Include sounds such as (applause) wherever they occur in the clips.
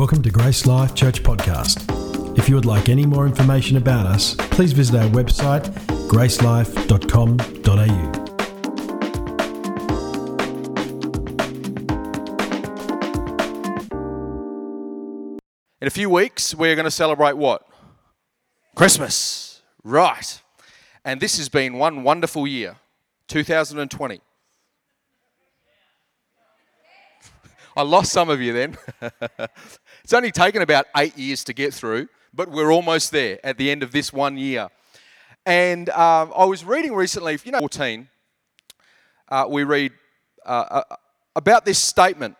Welcome to Grace Life Church Podcast. If you would like any more information about us, please visit our website gracelife.com.au. In a few weeks, we're going to celebrate what? Christmas. Right. And this has been one wonderful year, 2020. I lost some of you then. (laughs) it's only taken about eight years to get through, but we're almost there at the end of this one year. And um, I was reading recently, you know, 14, uh, we read uh, uh, about this statement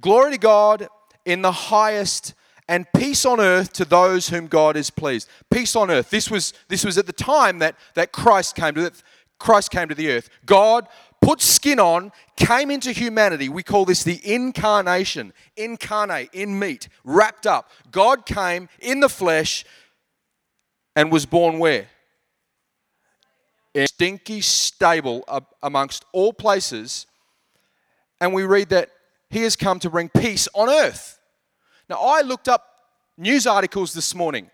Glory to God in the highest and peace on earth to those whom God is pleased. Peace on earth. This was, this was at the time that, that Christ came to the, Christ came to the earth. God put skin on, came into humanity. We call this the incarnation. Incarnate, in meat, wrapped up. God came in the flesh and was born where? In stinky stable amongst all places. And we read that he has come to bring peace on earth. Now, I looked up news articles this morning.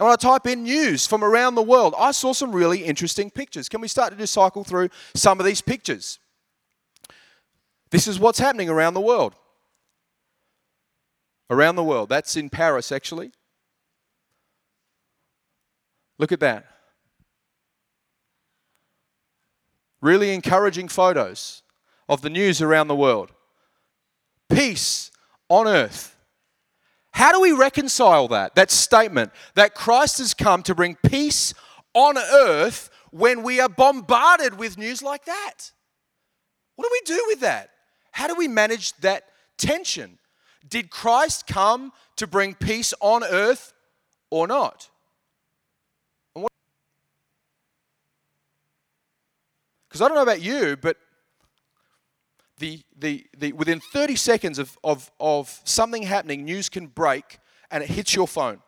And when I type in news from around the world, I saw some really interesting pictures. Can we start to just cycle through some of these pictures? This is what's happening around the world. Around the world. That's in Paris, actually. Look at that. Really encouraging photos of the news around the world. Peace on earth. How do we reconcile that, that statement that Christ has come to bring peace on earth when we are bombarded with news like that? What do we do with that? How do we manage that tension? Did Christ come to bring peace on earth or not? Because I don't know about you, but the, the, the, within 30 seconds of, of, of something happening, news can break and it hits your phone.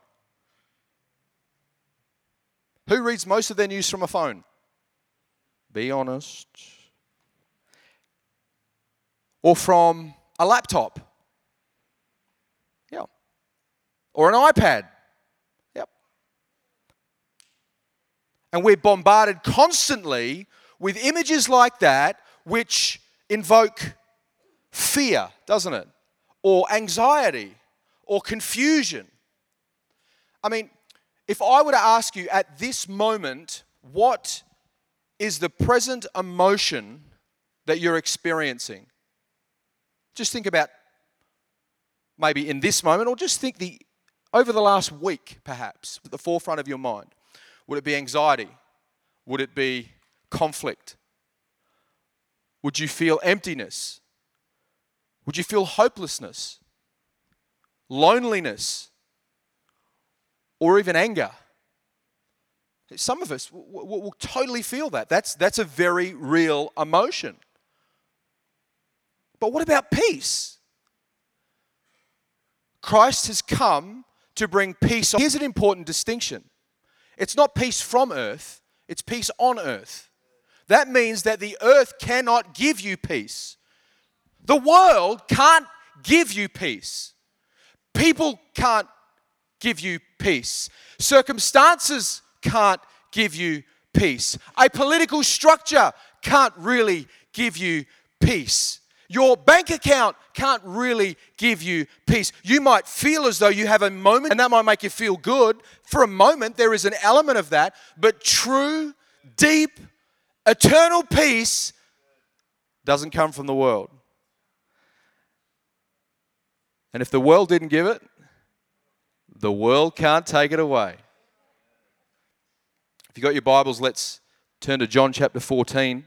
Who reads most of their news from a phone? Be honest. Or from a laptop? Yeah. Or an iPad? Yep. And we're bombarded constantly with images like that, which invoke fear, doesn't it? Or anxiety or confusion. I mean, if I were to ask you at this moment, what is the present emotion that you're experiencing? Just think about maybe in this moment, or just think the over the last week, perhaps, at the forefront of your mind. Would it be anxiety? Would it be conflict? Would you feel emptiness? Would you feel hopelessness, loneliness, or even anger? Some of us will, totally feel that. That's, that's a very real emotion. But what about peace? Christ has come to bring peace. Here's an important distinction it's not peace from earth, it's peace on earth. That means that the earth cannot give you peace. The world can't give you peace. People can't give you peace. Circumstances can't give you peace. A political structure can't really give you peace. Your bank account can't really give you peace. You might feel as though you have a moment, and that might make you feel good. For a moment, there is an element of that, but true, deep, Eternal peace doesn't come from the world. And if the world didn't give it, the world can't take it away. If you've got your Bibles, let's turn to John chapter 14.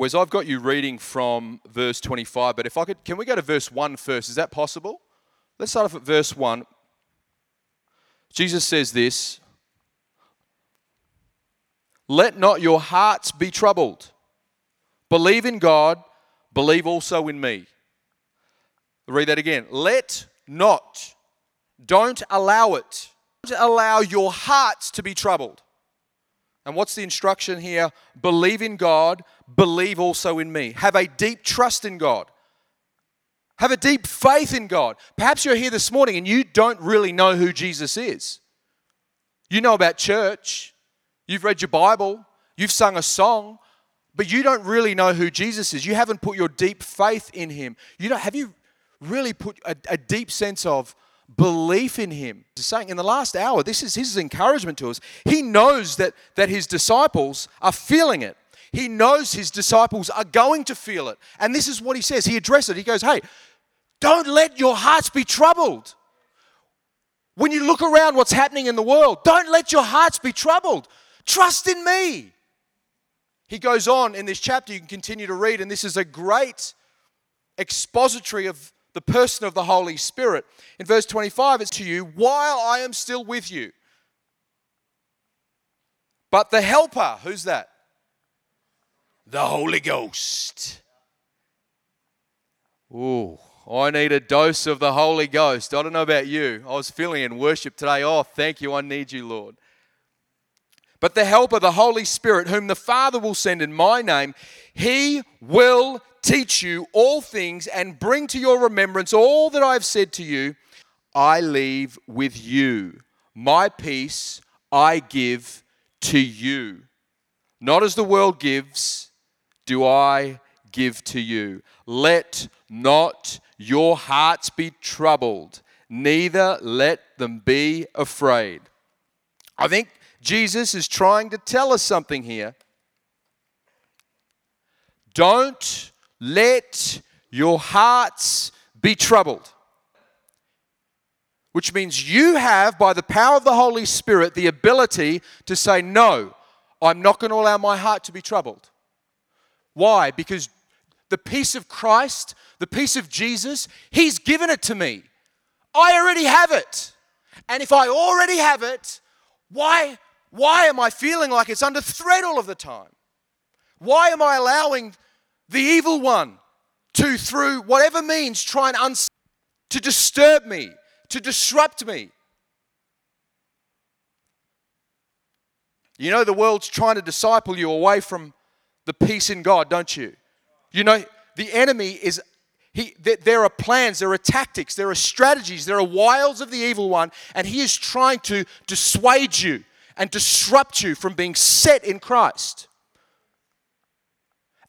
Whereas I've got you reading from verse 25, but if I could, can we go to verse 1 first? Is that possible? Let's start off at verse 1. Jesus says this Let not your hearts be troubled. Believe in God, believe also in me. Read that again. Let not, don't allow it. don't allow your hearts to be troubled. And what's the instruction here? Believe in God, believe also in me. Have a deep trust in God. Have a deep faith in God. Perhaps you're here this morning and you don't really know who Jesus is. You know about church, you've read your Bible, you've sung a song, but you don't really know who Jesus is. You haven't put your deep faith in him. You don't have you really put a, a deep sense of belief in him. He's saying in the last hour, this is his encouragement to us. He knows that, that his disciples are feeling it. He knows his disciples are going to feel it. And this is what he says. He addresses it. He goes, Hey, don't let your hearts be troubled. When you look around what's happening in the world, don't let your hearts be troubled. Trust in me. He goes on in this chapter, you can continue to read, and this is a great expository of the person of the Holy Spirit. In verse 25, it's to you, while I am still with you. But the Helper, who's that? The Holy Ghost. Ooh, I need a dose of the Holy Ghost. I don't know about you. I was feeling in worship today. Oh, thank you. I need you, Lord. But the Helper, the Holy Spirit, whom the Father will send in my name, he will teach you all things and bring to your remembrance all that I have said to you. I leave with you. My peace I give to you. Not as the world gives, do I give to you. Let not your hearts be troubled, neither let them be afraid. I think Jesus is trying to tell us something here. Don't let your hearts be troubled. Which means you have, by the power of the Holy Spirit, the ability to say, No, I'm not going to allow my heart to be troubled. Why? Because the peace of Christ, the peace of Jesus, He's given it to me. I already have it. And if I already have it, why, why am I feeling like it's under threat all of the time? Why am I allowing the evil one to, through whatever means, try and to disturb me, to disrupt me. You know, the world's trying to disciple you away from the peace in God, don't you? You know, the enemy is, he, there are plans, there are tactics, there are strategies, there are wiles of the evil one, and he is trying to dissuade you and disrupt you from being set in Christ.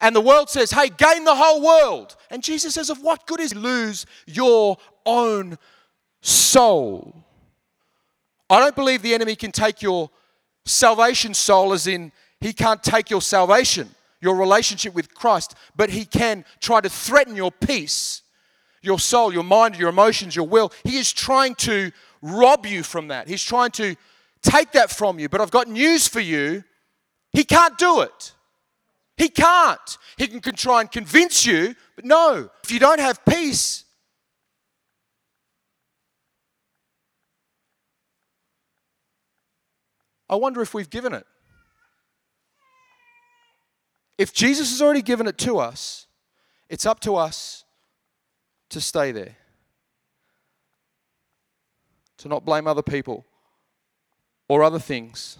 And the world says, hey, gain the whole world. And Jesus says, of what good is lose your own soul? I don't believe the enemy can take your salvation soul, as in, he can't take your salvation, your relationship with Christ, but he can try to threaten your peace, your soul, your mind, your emotions, your will. He is trying to rob you from that. He's trying to take that from you. But I've got news for you he can't do it. He can't. He can try and convince you, but no, if you don't have peace, I wonder if we've given it. If Jesus has already given it to us, it's up to us to stay there, to not blame other people or other things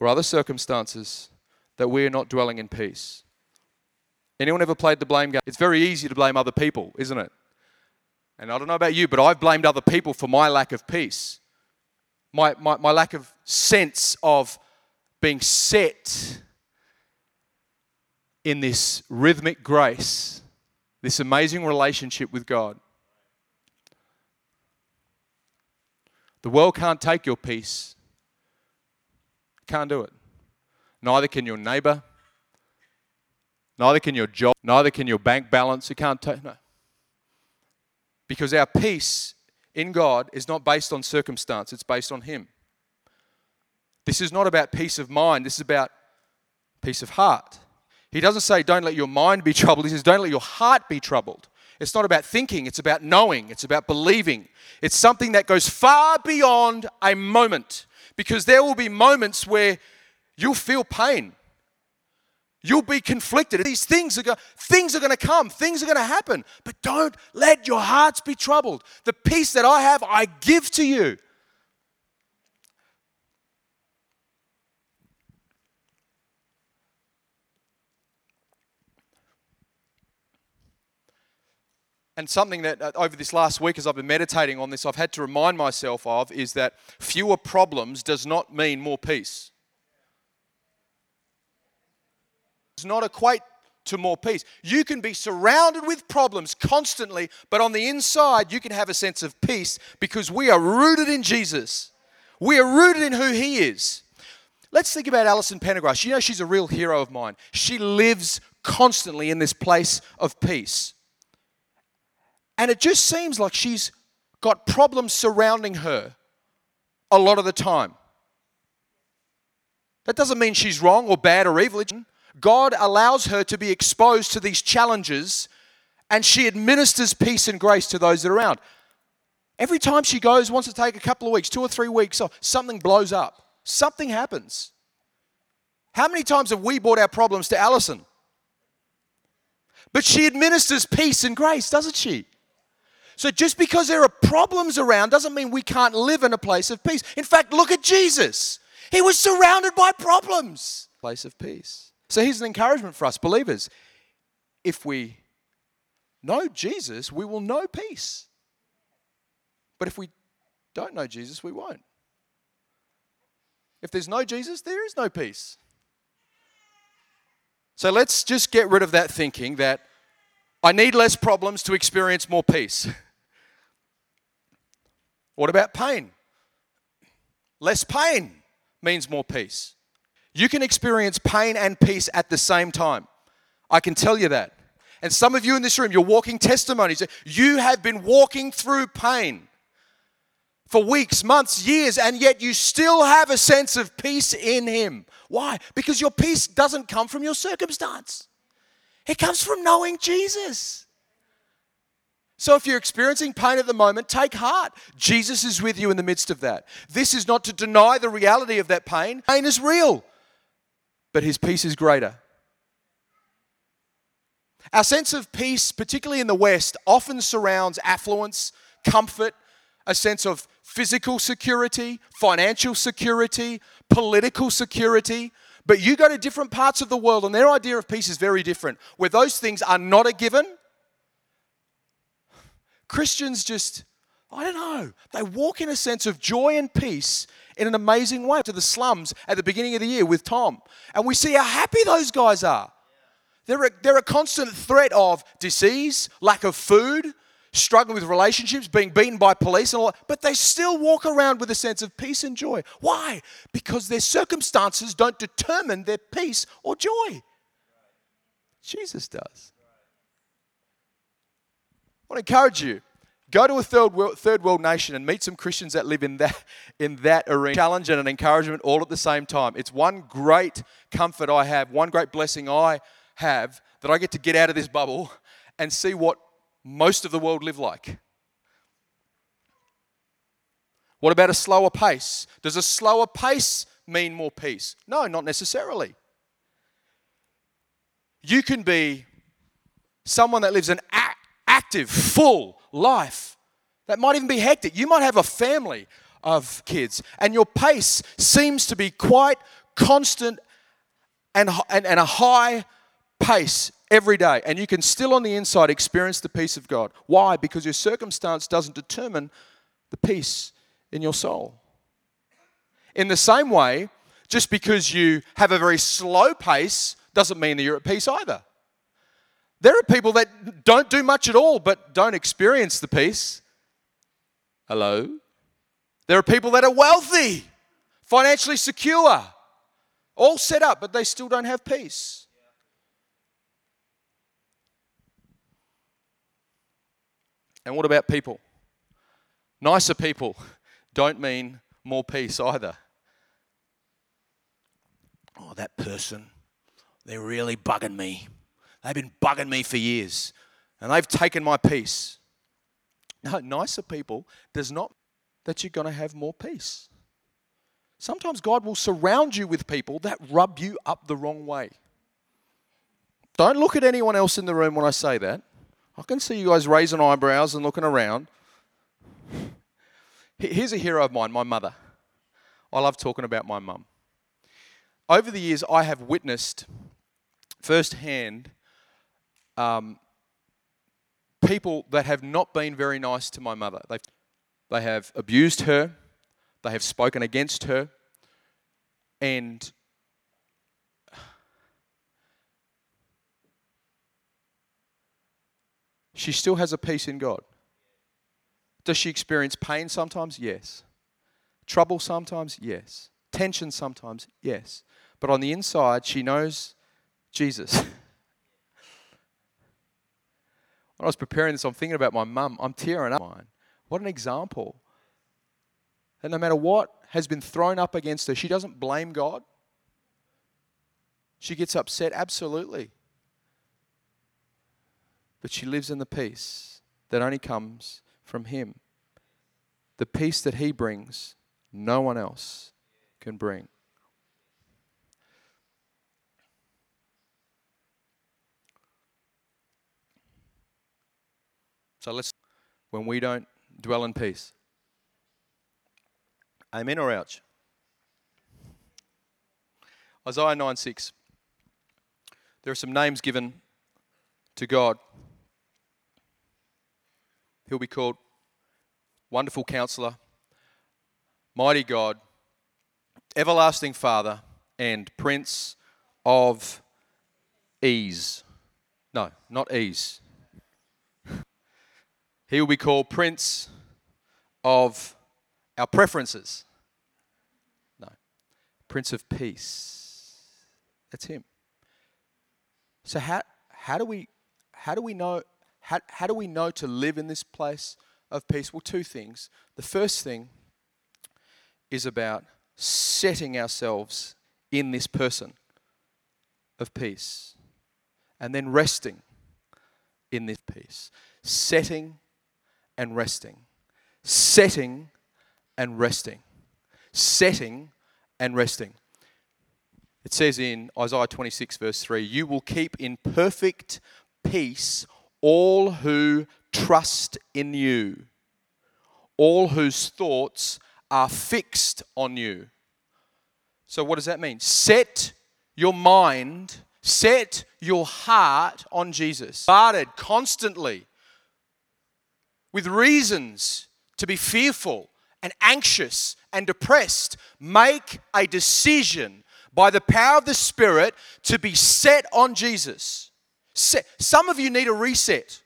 or other circumstances that we're not dwelling in peace. Anyone ever played the blame game? It's very easy to blame other people, isn't it? And I don't know about you, but I've blamed other people for my lack of peace, my, my, my lack of sense of being set in this rhythmic grace, this amazing relationship with God. The world can't take your peace, can't do it. Neither can your neighbor. Neither can your job. Neither can your bank balance. You can't take, no. Because our peace in God is not based on circumstance, it's based on Him. This is not about peace of mind, this is about peace of heart. He doesn't say, don't let your mind be (laughs) troubled. He says, don't let your heart be troubled. It's not about thinking, it's about knowing, it's about believing. It's something that goes far beyond a moment because there will be moments where You'll feel pain. You'll be conflicted. These things are, go- things are going to come, things are going to happen. But don't let your hearts be troubled. The peace that I have, I give to you. And something that uh, over this last week, as I've been meditating on this, I've had to remind myself of is that fewer problems does not mean more peace. Does not equate to more peace. You can be surrounded with problems constantly, but on the inside, you can have a sense of peace because we are rooted in Jesus. We are rooted in who He is. Let's think about Alison Pendergrass. You know, she's a real hero of mine. She lives constantly in this place of peace. And it just seems like she's got problems surrounding her a lot of the time. That doesn't mean she's wrong or bad or evil. God allows her to be exposed to these challenges and she administers peace and grace to those that are around. Every time she goes, wants to take a couple of weeks, two or three weeks off, something blows up. Something happens. How many times have we brought our problems to Allison? But she administers peace and grace, doesn't she? So just because there are problems around doesn't mean we can't live in a place of peace. In fact, look at Jesus. He was surrounded by problems. Place of peace. So here's an encouragement for us believers. If we know Jesus, we will know peace. But if we don't know Jesus, we won't. If there's no Jesus, there is no peace. So let's just get rid of that thinking that I need less problems to experience more peace. (laughs) what about pain? Less pain means more peace. You can experience pain and peace at the same time. I can tell you that. And some of you in this room, you're walking testimonies. You have been walking through pain for weeks, months, years, and yet you still have a sense of peace in Him. Why? Because your peace doesn't come from your circumstance, it comes from knowing Jesus. So if you're experiencing pain at the moment, take heart. Jesus is with you in the midst of that. This is not to deny the reality of that pain. Pain is real but his peace is greater. Our sense of peace, particularly in the West, often surrounds affluence, comfort, a sense of physical security, financial security, political security. But you go to different parts of the world, and their idea of peace is very different, where those things are not a given. Christians just, I don't know, they walk in a sense of joy and peace in an amazing way to the slums at the beginning of the year with Tom. And we see how happy those guys are. They're a, they're a constant threat of disease, lack of food, struggling with relationships, being beaten by police and all that, but they still walk around with a sense of peace and joy. Why? Because their circumstances don't determine their peace or joy. Jesus does. I want to encourage you Go to a third world, third world nation and meet some Christians that live in that, in that arena. Challenge and an encouragement all at the same time. It's one great comfort I have, one great blessing I have that I get to get out of this bubble and see what most of the world live like. What about a slower pace? Does a slower pace mean more peace? No, not necessarily. You can be someone that lives an active, full life. That might even be hectic. You might have a family of kids, and your pace seems to be quite constant and, and, and a high pace every day. And you can still on the inside experience the peace of God. Why? Because your circumstance doesn't determine the peace in your soul. In the same way, just because you have a very slow pace doesn't mean that you're at peace either. There are people that don't do much at all but don't experience the peace. Hello? There are people that are wealthy, financially secure, all set up, but they still don't have peace. And what about people? Nicer people don't mean more peace either. Oh, that person, they're really bugging me. They've been bugging me for years and they've taken my peace. No, nicer people does not that you're going to have more peace. Sometimes God will surround you with people that rub you up the wrong way. Don't look at anyone else in the room when I say that. I can see you guys raising eyebrows and looking around. Here's a hero of mine, my mother. I love talking about my mum. Over the years, I have witnessed firsthand um, people that have not been very nice to my mother. They've, they have abused her, they have spoken against her, and she still has a peace in God. Does she experience pain sometimes? Yes. Trouble sometimes? Yes. Tension sometimes? Yes. But on the inside, she knows Jesus. (laughs) when I was preparing this, I'm thinking about my mum. I'm tearing up. What an example. That no matter what has been thrown up against her, she doesn't blame God. She gets upset, absolutely. But she lives in the peace that only comes from Him. The peace that He brings, no one else can bring. So let's, when we don't dwell in peace. Amen or ouch? Isaiah 9 6. There are some names given to God. He'll be called Wonderful Counselor, Mighty God, Everlasting Father, and Prince of Ease. No, not Ease. He will be called Prince of our preferences. No, Prince of Peace. That's him. So how how do we how do we know how, how do we know to live in this place of peace? Well, two things. The first thing is about setting ourselves in this person of peace and then resting in this peace. Setting and resting. Setting and resting. Setting and resting. It says in Isaiah 26, verse 3 You will keep in perfect peace all who trust in you, all whose thoughts are fixed on you. So, what does that mean? Set your mind, set your heart on Jesus. Guarded constantly with reasons to be fearful and anxious and depressed, make a decision by the power of the Spirit to be set on Jesus. Some of you need a reset.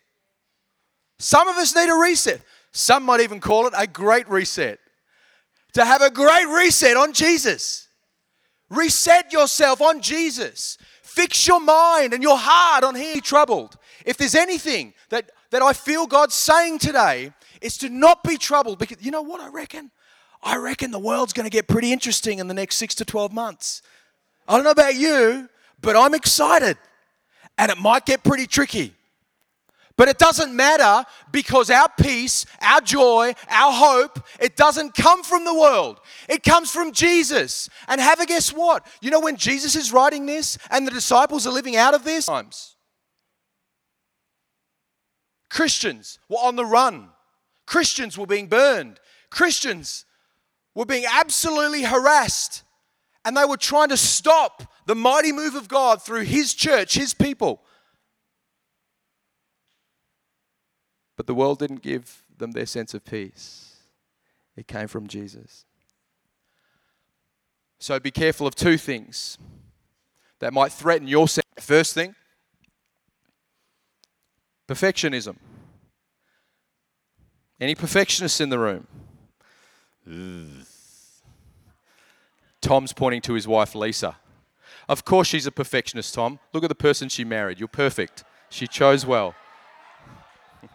Some of us need a reset. Some might even call it a great reset. To have a great reset on Jesus. Reset yourself on Jesus. Fix your mind and your heart on Him. Troubled. If there's anything that that I feel God saying today is to not be troubled because you know what I reckon? I reckon the world's going to get pretty interesting in the next six to 12 months. I don't know about you, but I'm excited and it might get pretty tricky. But it doesn't matter because our peace, our joy, our hope, it doesn't come from the world. It comes from Jesus. And have a guess what? You know, when Jesus is writing this and the disciples are living out of this, times Christians were on the run. Christians were being burned. Christians were being absolutely harassed. And they were trying to stop the mighty move of God through His church, His people. But the world didn't give them their sense of peace, it came from Jesus. So be careful of two things that might threaten your sense. First thing, Perfectionism. Any perfectionists in the room? Tom's pointing to his wife, Lisa. Of course, she's a perfectionist, Tom. Look at the person she married. You're perfect. She chose well. (laughs)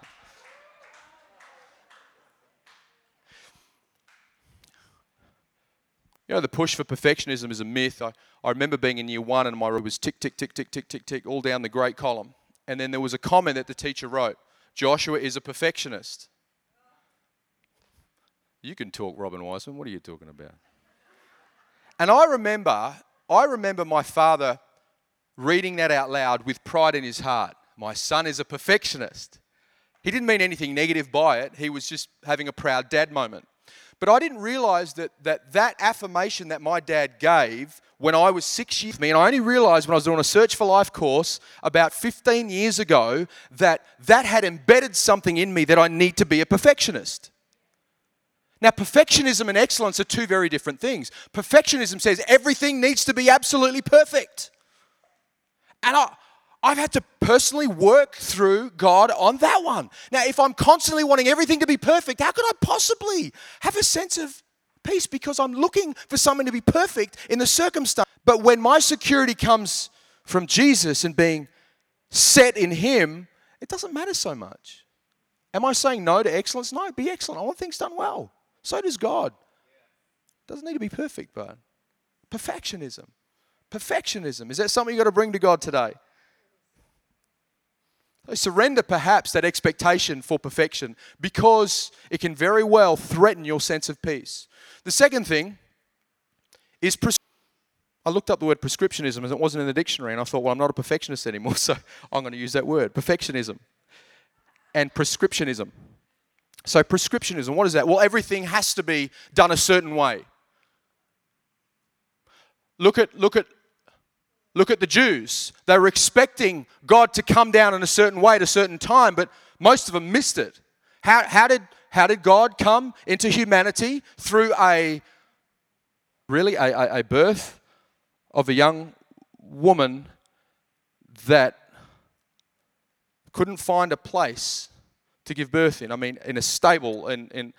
You know, the push for perfectionism is a myth. I, I remember being in year one and my room was tick, tick, tick, tick, tick, tick, tick, all down the great column and then there was a comment that the teacher wrote Joshua is a perfectionist. You can talk, Robin Wiseman. What are you talking about? And I remember, I remember my father reading that out loud with pride in his heart. My son is a perfectionist. He didn't mean anything negative by it, he was just having a proud dad moment. But I didn't realize that that, that affirmation that my dad gave when I was six years me, and I only realized when I was doing a Search for Life course about 15 years ago that that had embedded something in me that I need to be a perfectionist. Now, perfectionism and excellence are two very different things. Perfectionism says everything needs to be absolutely perfect. And I, I've had to personally work through God on that one. Now, if I'm constantly wanting everything to be perfect, how could I possibly have a sense of peace? Because I'm looking for someone to be perfect in the circumstance. But when my security comes from Jesus and being set in Him, it doesn't matter so much. Am I saying no to excellence? No, be excellent. I want things done well. So does God. Doesn't need to be perfect, but perfectionism. Perfectionism. Is that something you've got to bring to God today? Surrender perhaps that expectation for perfection because it can very well threaten your sense of peace. The second thing is pres- I looked up the word prescriptionism and it wasn't in the dictionary, and I thought, well, I'm not a perfectionist anymore, (laughs) so I'm going to use that word perfectionism and prescriptionism. So, prescriptionism, what is that? Well, everything has to be done a certain way. Look at, look at, look at the Jews. They were expecting God to come down in a certain way at a certain time, but most of them missed it. How, how, did, how did God come into humanity? Through a really a, a, birth of a young woman that couldn't find a place to give birth in. I mean, in a stable. And,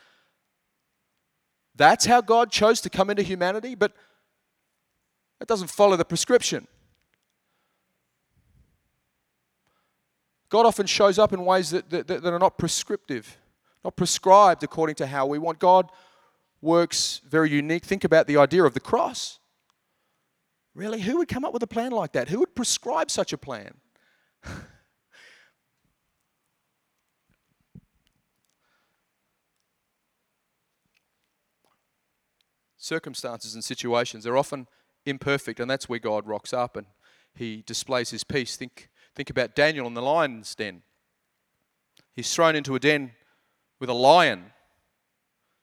that's how God chose to come into humanity, but it doesn't follow the prescription. God often shows up in ways that, that, that are not prescriptive, not prescribed according to how we want. God works very unique. Think about the idea of the cross. Really? Who would come up with a plan like that? Who would prescribe such a plan? (laughs) circumstances and situations. They're often imperfect, and that's where God rocks up and he displays his peace. Think, think about Daniel in the lion's den. He's thrown into a den with a lion.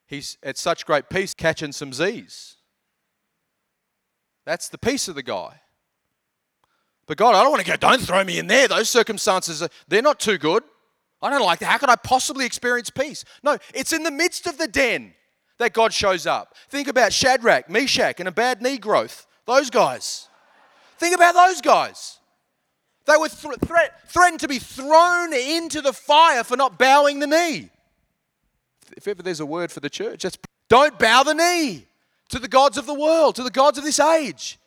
He's at such great peace catching some Z's. That's the peace of the guy. But God, I don't want to go, don't throw me in there. Those circumstances, are, they're not too good. I don't like that. How could I possibly experience peace? No, it's in the midst of the den that God shows up. Think about Shadrach, Meshach, and Abednego. Those guys. Think about those guys. They were th- threat- threatened to be thrown into the fire for not bowing the knee. If ever there's a word for the church, that's don't bow the knee to the gods of the world, to the gods of this age.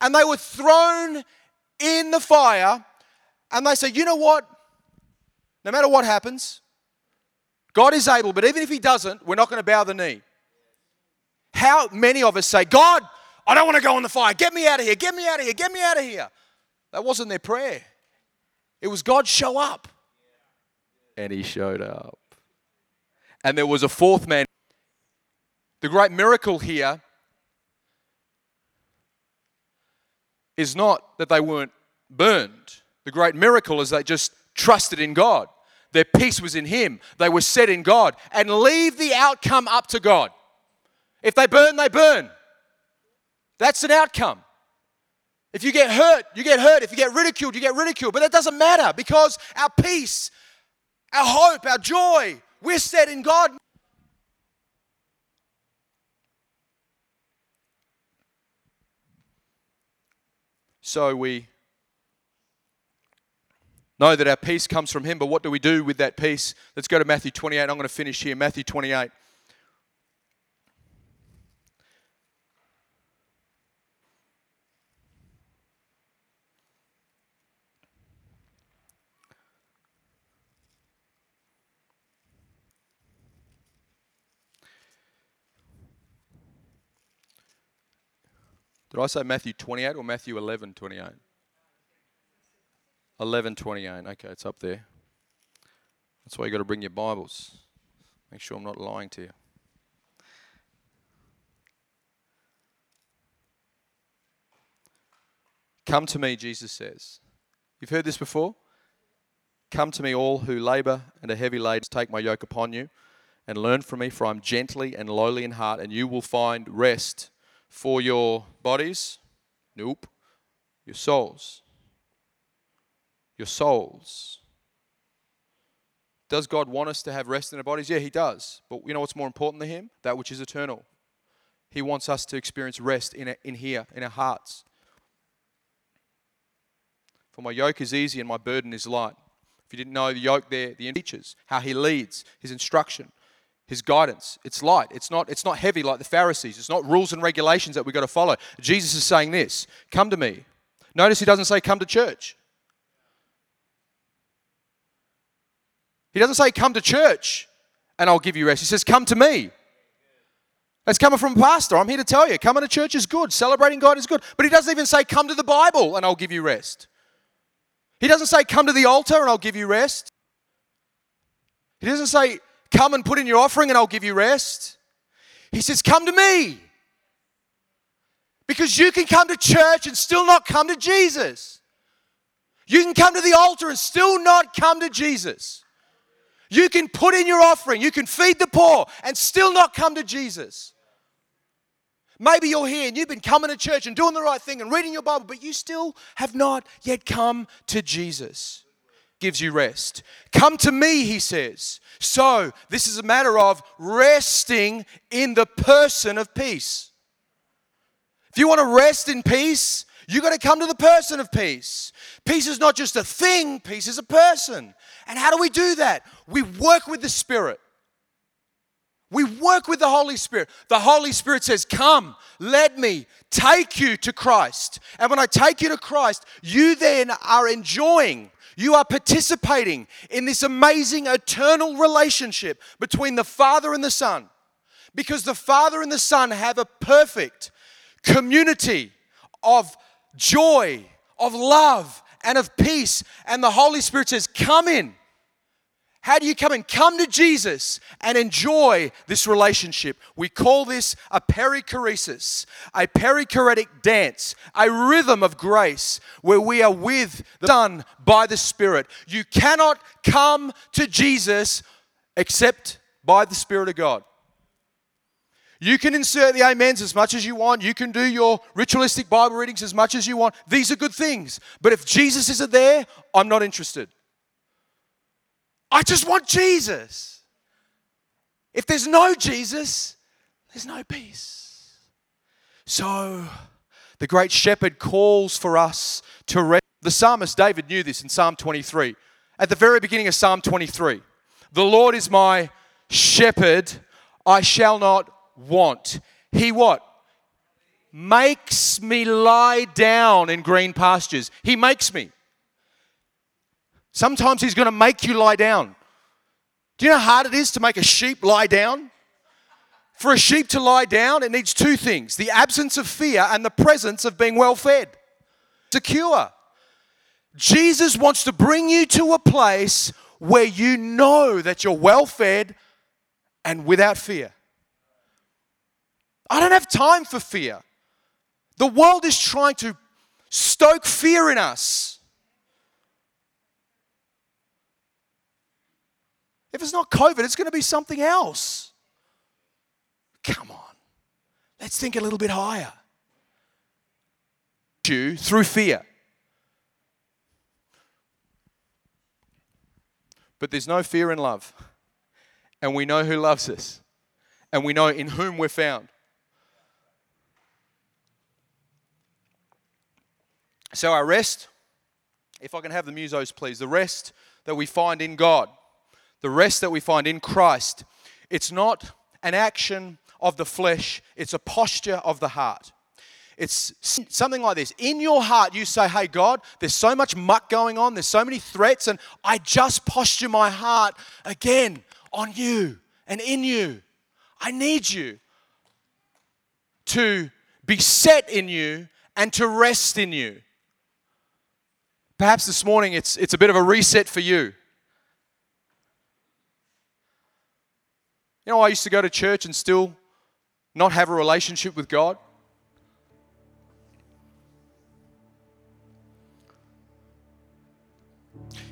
And they were thrown in the fire, and they say, you know what? No matter what happens, God is able, but even if He doesn't, we're not going to bow the knee. How many of us say, God, I don't want to go in the fire. Get me out of here. Get me out of here. Get me out of here. That wasn't their prayer. It was God show up. And he showed up. And there was a fourth man. The great miracle here is not that they weren't burned. The great miracle is they just trusted in God. Their peace was in Him. They were set in God. And leave the outcome up to God. If they burn, they burn. That's an outcome. If you get hurt, you get hurt. If you get ridiculed, you get ridiculed. But that doesn't matter because our peace, our hope, our joy, we're set in God. So we know that our peace comes from Him, but what do we do with that peace? Let's go to Matthew 28. I'm going to finish here. Matthew 28. Did I say Matthew 28 or Matthew 11 28? 11 28. Okay, it's up there. That's why you've got to bring your Bibles. Make sure I'm not lying to you. Come to me, Jesus says. You've heard this before? Come to me, all who labor and are heavy laden, take my yoke upon you and learn from me, for I'm gently and lowly in heart, and you will find rest for your bodies. Nope. Your souls. Your souls. Does God want us to have rest in our bodies? Yeah, He does. But you know what's more important to Him? That which is eternal. He wants us to experience rest in, in here, in our hearts. For my yoke is easy and my burden is light. If you didn't know the yoke there, the teachers, how he leads, his instruction, his guidance. It's light. It's not, it's not heavy like the Pharisees. It's not rules and regulations that we've got to follow. Jesus is saying this Come to me. Notice he doesn't say, Come to church. He doesn't say, Come to church and I'll give you rest. He says, Come to me. That's coming from a pastor. I'm here to tell you, coming to church is good. Celebrating God is good. But he doesn't even say, Come to the Bible and I'll give you rest. He doesn't say, Come to the altar and I'll give you rest. He doesn't say, Come and put in your offering and I'll give you rest. He says, Come to me. Because you can come to church and still not come to Jesus. You can come to the altar and still not come to Jesus. You can put in your offering, you can feed the poor and still not come to Jesus. Maybe you're here and you've been coming to church and doing the right thing and reading your Bible, but you still have not yet come to Jesus. Gives you rest. Come to me, he says. So, this is a matter of resting in the person of peace. If you want to rest in peace, you got to come to the person of peace. Peace is not just a thing, peace is a person. And how do we do that? We work with the Spirit. We work with the Holy Spirit. The Holy Spirit says, Come, let me take you to Christ. And when I take you to Christ, you then are enjoying, you are participating in this amazing eternal relationship between the Father and the Son. Because the Father and the Son have a perfect community of joy, of love, and of peace. And the Holy Spirit says, Come in. How do you come and come to Jesus and enjoy this relationship? We call this a perichoresis, a perichoretic dance, a rhythm of grace where we are with the Son by the Spirit. You cannot come to Jesus except by the Spirit of God. You can insert the amens as much as you want. You can do your ritualistic Bible readings as much as you want. These are good things. But if Jesus isn't there, I'm not interested. I just want Jesus. If there's no Jesus, there's no peace. So the great shepherd calls for us to rest. The psalmist David knew this in Psalm 23. At the very beginning of Psalm 23, the Lord is my shepherd, I shall not want. He what? Makes me lie down in green pastures. He makes me. Sometimes He's going to make you lie down. Do you know how hard it is to make a sheep lie down? For a sheep to lie down, it needs two things the absence of fear and the presence of being well fed, secure. Jesus wants to bring you to a place where you know that you're well fed and without fear. I don't have time for fear. The world is trying to stoke fear in us. If it's not COVID, it's going to be something else. Come on. Let's think a little bit higher. You through fear. But there's no fear in love. And we know who loves us. And we know in whom we're found. So, our rest, if I can have the musos, please, the rest that we find in God the rest that we find in Christ, it's not an action of the flesh, it's a posture of the heart. It's something like this. In your heart, you say, Hey, God, there's so much muck going on, there's so many threats, and I just posture my heart again on you and in you. I need you to be set in you and to rest in you. Perhaps this morning it's, it's a bit of a reset for you. You know, I used to go to church and still not have a relationship with God.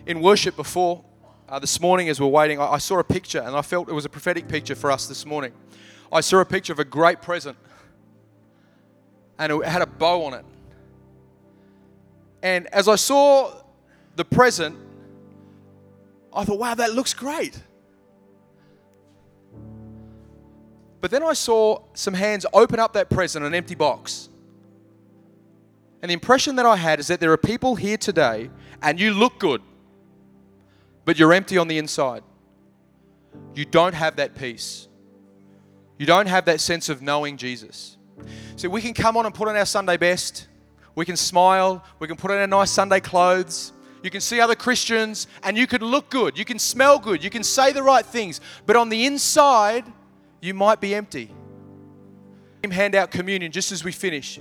In worship before, uh, this morning as we're waiting, I, I saw a picture and I felt it was a prophetic picture for us this morning. I saw a picture of a great present and it had a bow on it. And as I saw the present, I thought, wow, that looks great. But then I saw some hands open up that present, an empty box. And the impression that I had is that there are people here today and you look good, but you're empty on the inside. You don't have that peace. You don't have that sense of knowing Jesus. So we can come on and put on our Sunday best. We can smile. We can put on our nice Sunday clothes. You can see other Christians and you can look good. You can smell good. You can say the right things. But on the inside, you might be empty. Hand out communion just as we finish.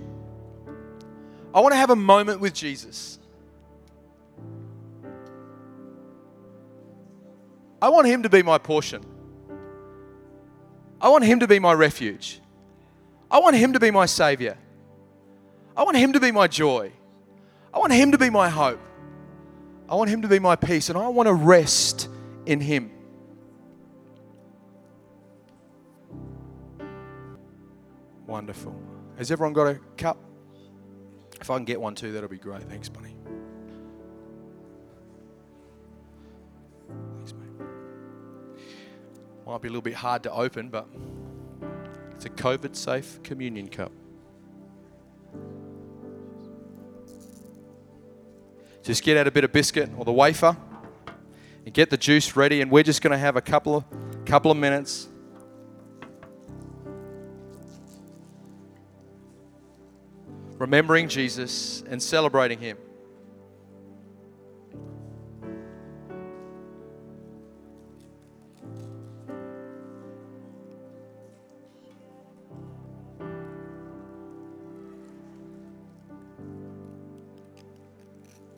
I want to have a moment with Jesus. I want Him to be my portion. I want Him to be my refuge. I want Him to be my Savior. I want Him to be my joy. I want Him to be my hope. I want Him to be my peace. And I want to rest in Him. Wonderful. Has everyone got a cup? If I can get one too, that'll be great. Thanks, Bunny. Thanks, mate. Might be a little bit hard to open, but it's a COVID safe communion cup. Just get out a bit of biscuit or the wafer and get the juice ready, and we're just going to have a couple of couple of minutes remembering Jesus and celebrating Him.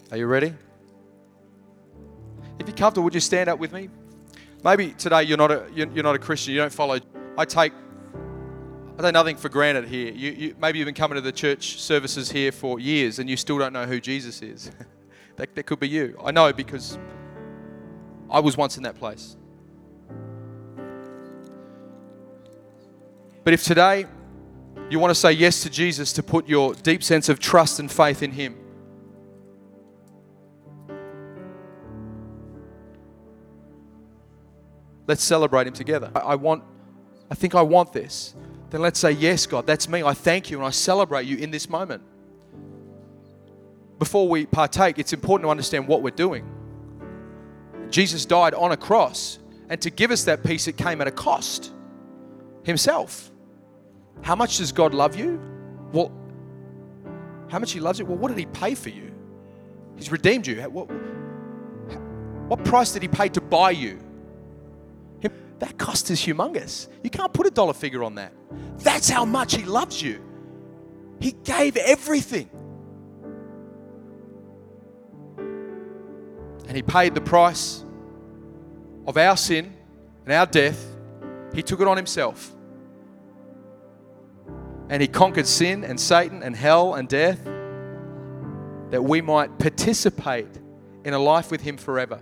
Are you ready? If you're comfortable, would you stand up with me? Maybe today you're not a, you're not a Christian, you don't follow. I take I take nothing for granted here. You, you, maybe you've been coming to the church services here for years and you still don't know who Jesus is. (laughs) that, that could be you. I know because I was once in that place. But if today you want to say yes to Jesus to put your deep sense of trust and faith in Him, let's celebrate Him together. I, I want, I think I want this then let's say, Yes, God, that's me. I thank you and I celebrate you in this moment. Before we partake, it's important to understand what we're doing. Jesus died on a cross, and to give us that peace, it came at a cost Himself. How much does God love you? Well, how much He loves you? Well, what did He pay for you? He's redeemed you. What, what price did He pay to buy you? That cost is humongous. You can't put a dollar figure on that. That's how much He loves you. He gave everything. And He paid the price of our sin and our death. He took it on Himself. And He conquered sin and Satan and hell and death that we might participate in a life with Him forever.